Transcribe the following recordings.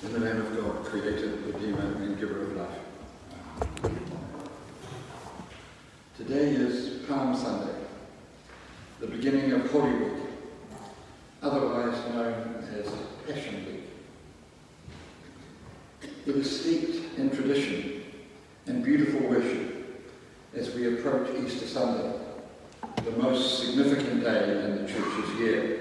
In the name of God, creator, redeemer, and giver of life. Today is Palm Sunday, the beginning of Holy Week, otherwise known as Passion Week. It is steeped in tradition and beautiful worship as we approach Easter Sunday, the most significant day in the Church's year.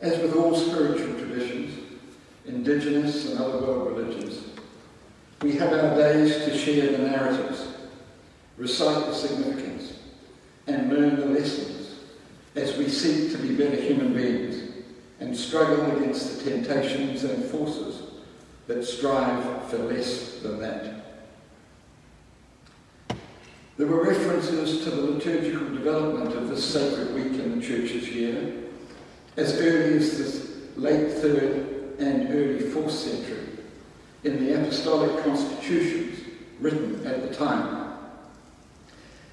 As with all spiritual indigenous and other world religions, we have our days to share the narratives, recite the significance, and learn the lessons as we seek to be better human beings and struggle against the temptations and forces that strive for less than that. There were references to the liturgical development of this sacred week in the Church's year as early as the late 3rd and early 4th century in the apostolic constitutions written at the time.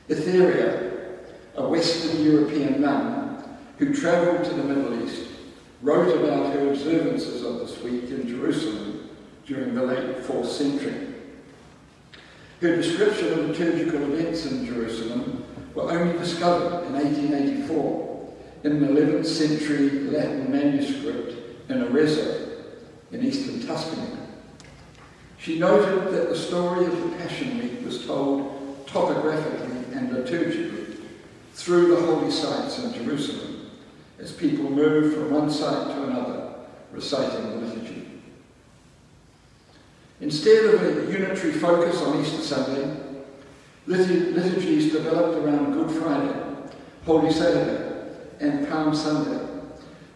Etheria, a Western European nun who travelled to the Middle East, wrote about her observances of this week in Jerusalem during the late 4th century. Her description of liturgical events in Jerusalem were only discovered in 1884 in an 11th century Latin manuscript in Arezzo in eastern Tuscany. She noted that the story of the Passion Week was told topographically and liturgically through the holy sites in Jerusalem as people moved from one site to another reciting the liturgy. Instead of a unitary focus on Easter Sunday, liturgies developed around Good Friday, Holy Saturday, and Palm Sunday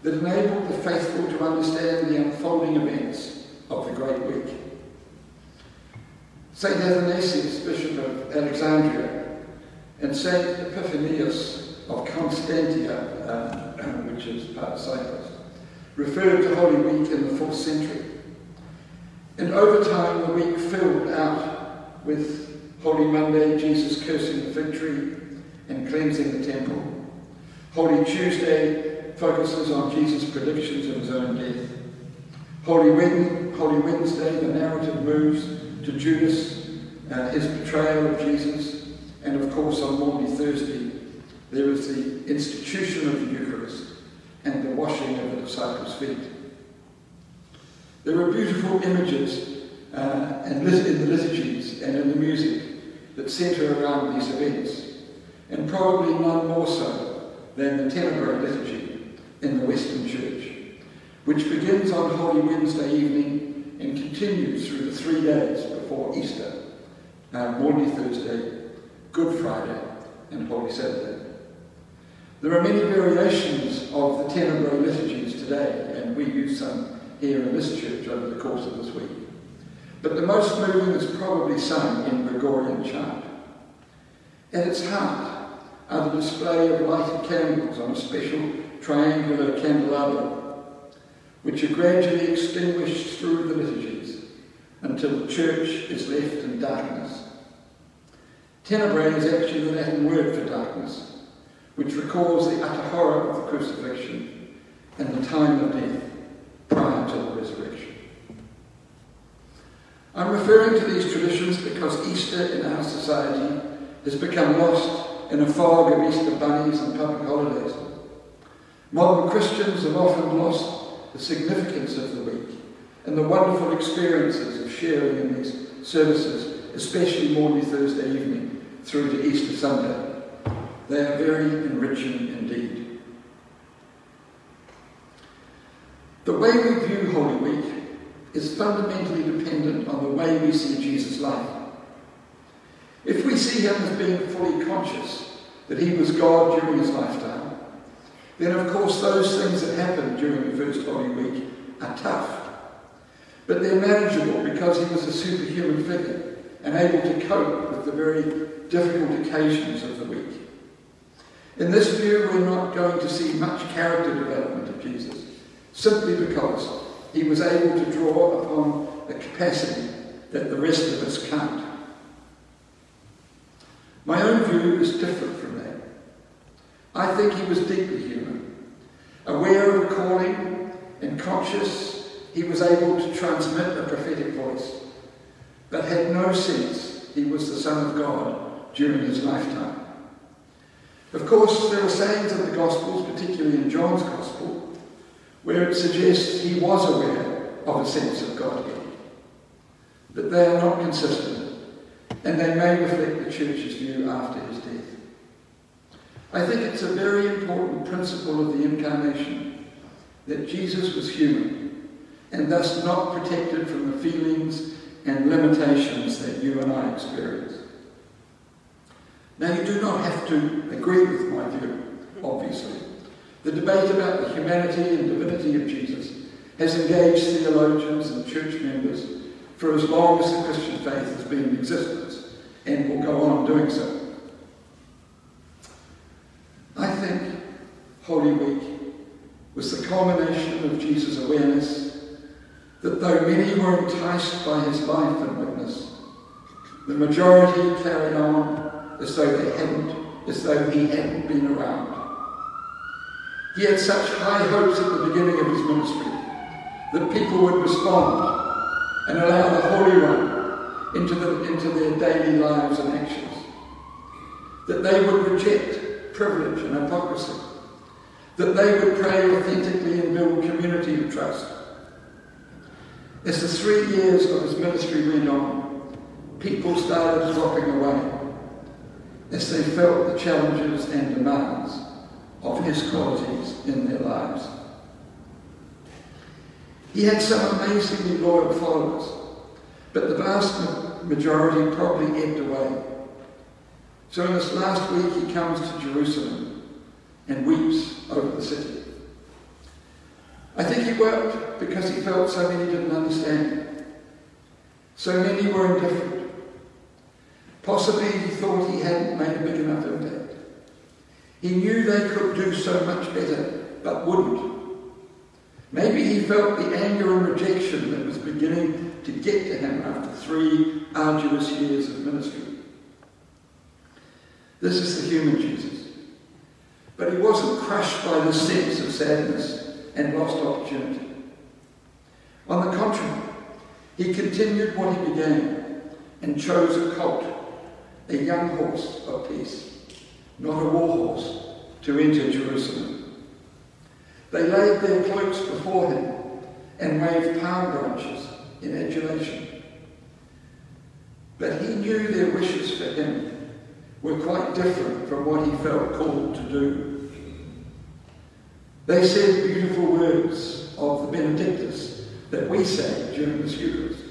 that enabled the faithful to understand the unfolding events of the Great Week. St. Athanasius, Bishop of Alexandria, and St. Epiphanius of Constantia, uh, which is part of Cyprus, referred to Holy Week in the 4th century. And over time, the week filled out with Holy Monday, Jesus cursing the fig tree and cleansing the temple. Holy Tuesday focuses on Jesus' predictions of his own death. Holy, Wed- Holy Wednesday, the narrative moves to Judas, uh, his betrayal of Jesus, and of course on Maundy Thursday, there is the institution of the Eucharist and the washing of the disciples' feet. There are beautiful images uh, in the liturgies and in the music that centre around these events, and probably none more so than the Tenebrae liturgy in the Western Church, which begins on Holy Wednesday evening and continues through the three days before Easter, uh, Maundy Thursday, Good Friday, and Holy Saturday. There are many variations of the Tenebrae liturgies today, and we use some here in this church over the course of this week. But the most moving is probably sung in Gregorian chant. At its heart, are the display of lighted candles on a special triangular candelabra, which are gradually extinguished through the liturgies until the church is left in darkness. Tenebrae is actually the Latin word for darkness, which recalls the utter horror of the crucifixion and the time of death prior to the resurrection. I'm referring to these traditions because Easter in our society has become lost in a fog of Easter bunnies and public holidays. Modern Christians have often lost the significance of the week and the wonderful experiences of sharing in these services, especially Maundy Thursday evening through to Easter Sunday. They are very enriching indeed. The way we view Holy Week is fundamentally dependent on the way we see Jesus' life. If we see him as being fully conscious that he was God during his lifetime, then of course those things that happened during the first Holy Week are tough. But they're manageable because he was a superhuman figure and able to cope with the very difficult occasions of the week. In this view, we're not going to see much character development of Jesus, simply because he was able to draw upon a capacity that the rest of us can't. My own view is different from that. I think he was deeply human, aware of a calling and conscious he was able to transmit a prophetic voice, but had no sense he was the Son of God during his lifetime. Of course, there are sayings in the Gospels, particularly in John's Gospel, where it suggests he was aware of a sense of Godhead. But they are not consistent, and they may reflect the Church's view after his death. I think it's a very important principle of the Incarnation that Jesus was human and thus not protected from the feelings and limitations that you and I experience. Now, you do not have to agree with my view, obviously. The debate about the humanity and divinity of Jesus has engaged theologians and church members for as long as the Christian faith has been in existence and will go on doing so. I think Holy Week was the culmination of Jesus' awareness that though many were enticed by his life and witness, the majority carried on as though they hadn't, as though he hadn't been around. He had such high hopes at the beginning of his ministry that people would respond and allow the Holy One into, the, into their daily lives and actions. That they would reject privilege and hypocrisy. That they would pray authentically and build community of trust. As the three years of his ministry went on, people started dropping away as they felt the challenges and demands of his qualities in their lives. He had some amazingly loyal followers, but the vast majority probably ebbed away. So in this last week, he comes to Jerusalem and weeps over the city. I think he wept because he felt so many didn't understand. So many were indifferent. Possibly he thought he hadn't made a big enough impact. He knew they could do so much better, but wouldn't. Maybe he felt the anger and rejection that was beginning to get to him after three arduous years of ministry. This is the human Jesus. But he wasn't crushed by the sense of sadness and lost opportunity. On the contrary, he continued what he began and chose a colt, a young horse of peace, not a war horse, to enter Jerusalem. They laid their cloaks before him and waved palm branches in adulation. But he knew their wishes for him were quite different from what he felt called to do. They said beautiful words of the Benedictus that we say during the Eucharist.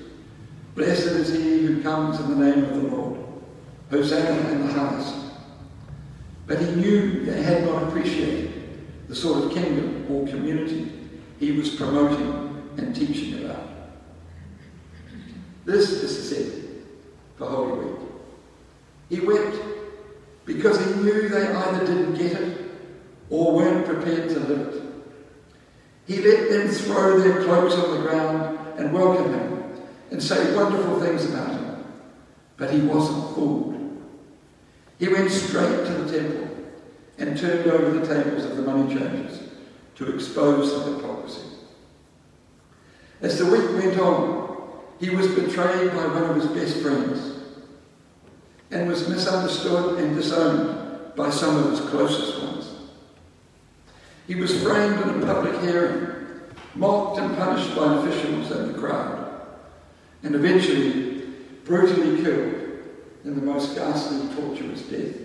Blessed is he who comes in the name of the Lord. Hosanna in the highest. But he knew they had not appreciated the sort of kingdom or community he was promoting and teaching about. This is the setting for Holy Week. He wept because he knew they either didn't get it or weren't prepared to live it. He let them throw their cloaks on the ground and welcome him and say wonderful things about him. But he wasn't fooled. He went straight to the temple and turned over the tables of the money changers to expose the hypocrisy. As the week went on, he was betrayed by one of his best friends and was misunderstood and disowned by some of his closest ones. He was framed in a public hearing, mocked and punished by officials and the crowd, and eventually brutally killed in the most ghastly, torturous death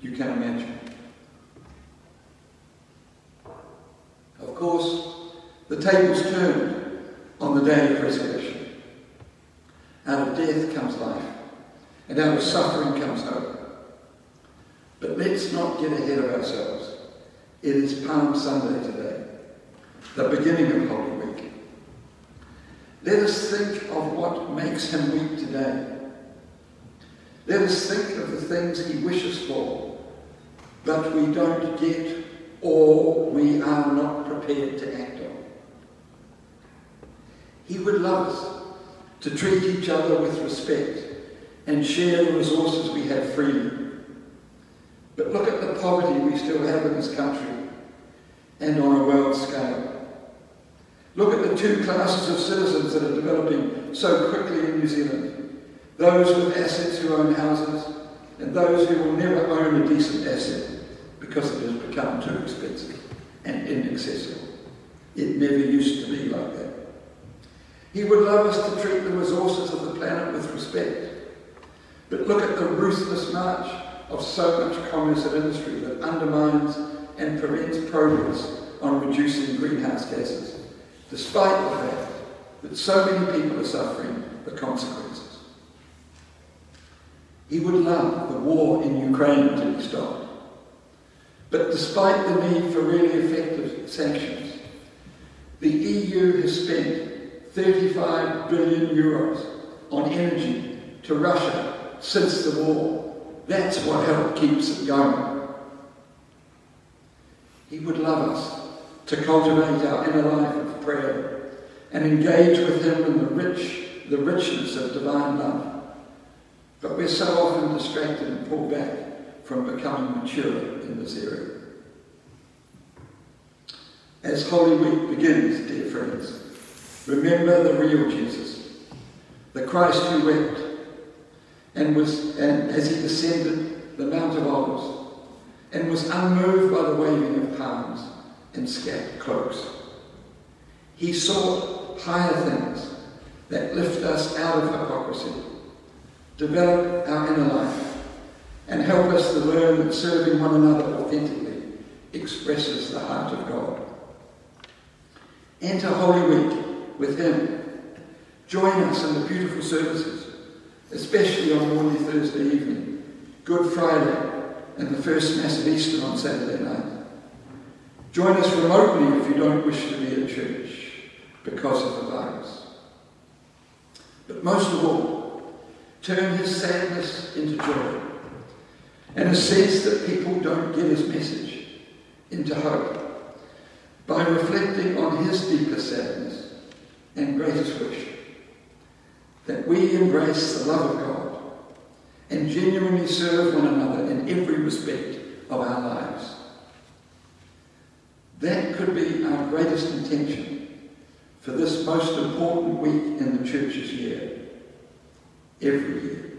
you can imagine. Of course, the tables turned on the day of resurrection. Out of death comes life, and out of suffering comes hope. But let's not get ahead of ourselves. It is Palm Sunday today, the beginning of Holy Week. Let us think of what makes him weep today. Let us think of the things he wishes for, but we don't get or we are not prepared to act on. He would love us to treat each other with respect and share the resources we have freely. But look at the poverty we still have in this country and on a world scale. Look at the two classes of citizens that are developing so quickly in New Zealand. Those with assets who own houses, and those who will never own a decent asset because it has become too expensive and inaccessible. It never used to be like that. He would love us to treat the resources of the planet with respect. But look at the ruthless march of so much commerce and industry that undermines and prevents progress on reducing greenhouse gases, despite the fact that so many people are suffering the consequences. He would love the war in Ukraine to be stopped. But despite the need for really effective sanctions, the EU has spent 35 billion euros on energy to Russia since the war. That's what helped keeps it going. He would love us to cultivate our inner life of prayer and engage with him in the rich, the richness of divine love. But we're so often distracted and pulled back from becoming mature in this area. As Holy Week begins, dear friends, remember the real Jesus, the Christ who wept and was and as he descended the Mount of Olives and was unmoved by the waving of palms and scattered cloaks. He sought higher things that lift us out of hypocrisy, develop our inner life, and help us to learn that serving one another authentically expresses the heart of God. Enter Holy Week with Him. Join us in the beautiful services, especially on Maundy Thursday evening, Good Friday, and the first Mass of Easter on Saturday night. Join us remotely if you don't wish to be at church because of the virus. But most of all, turn his sadness into joy and a sense that people don't get his message into hope by reflecting on his deeper sadness and greatest wish that we embrace the love of God and genuinely serve one another in every respect of our lives. That could be our greatest intention for this most important week in the church's year, every year.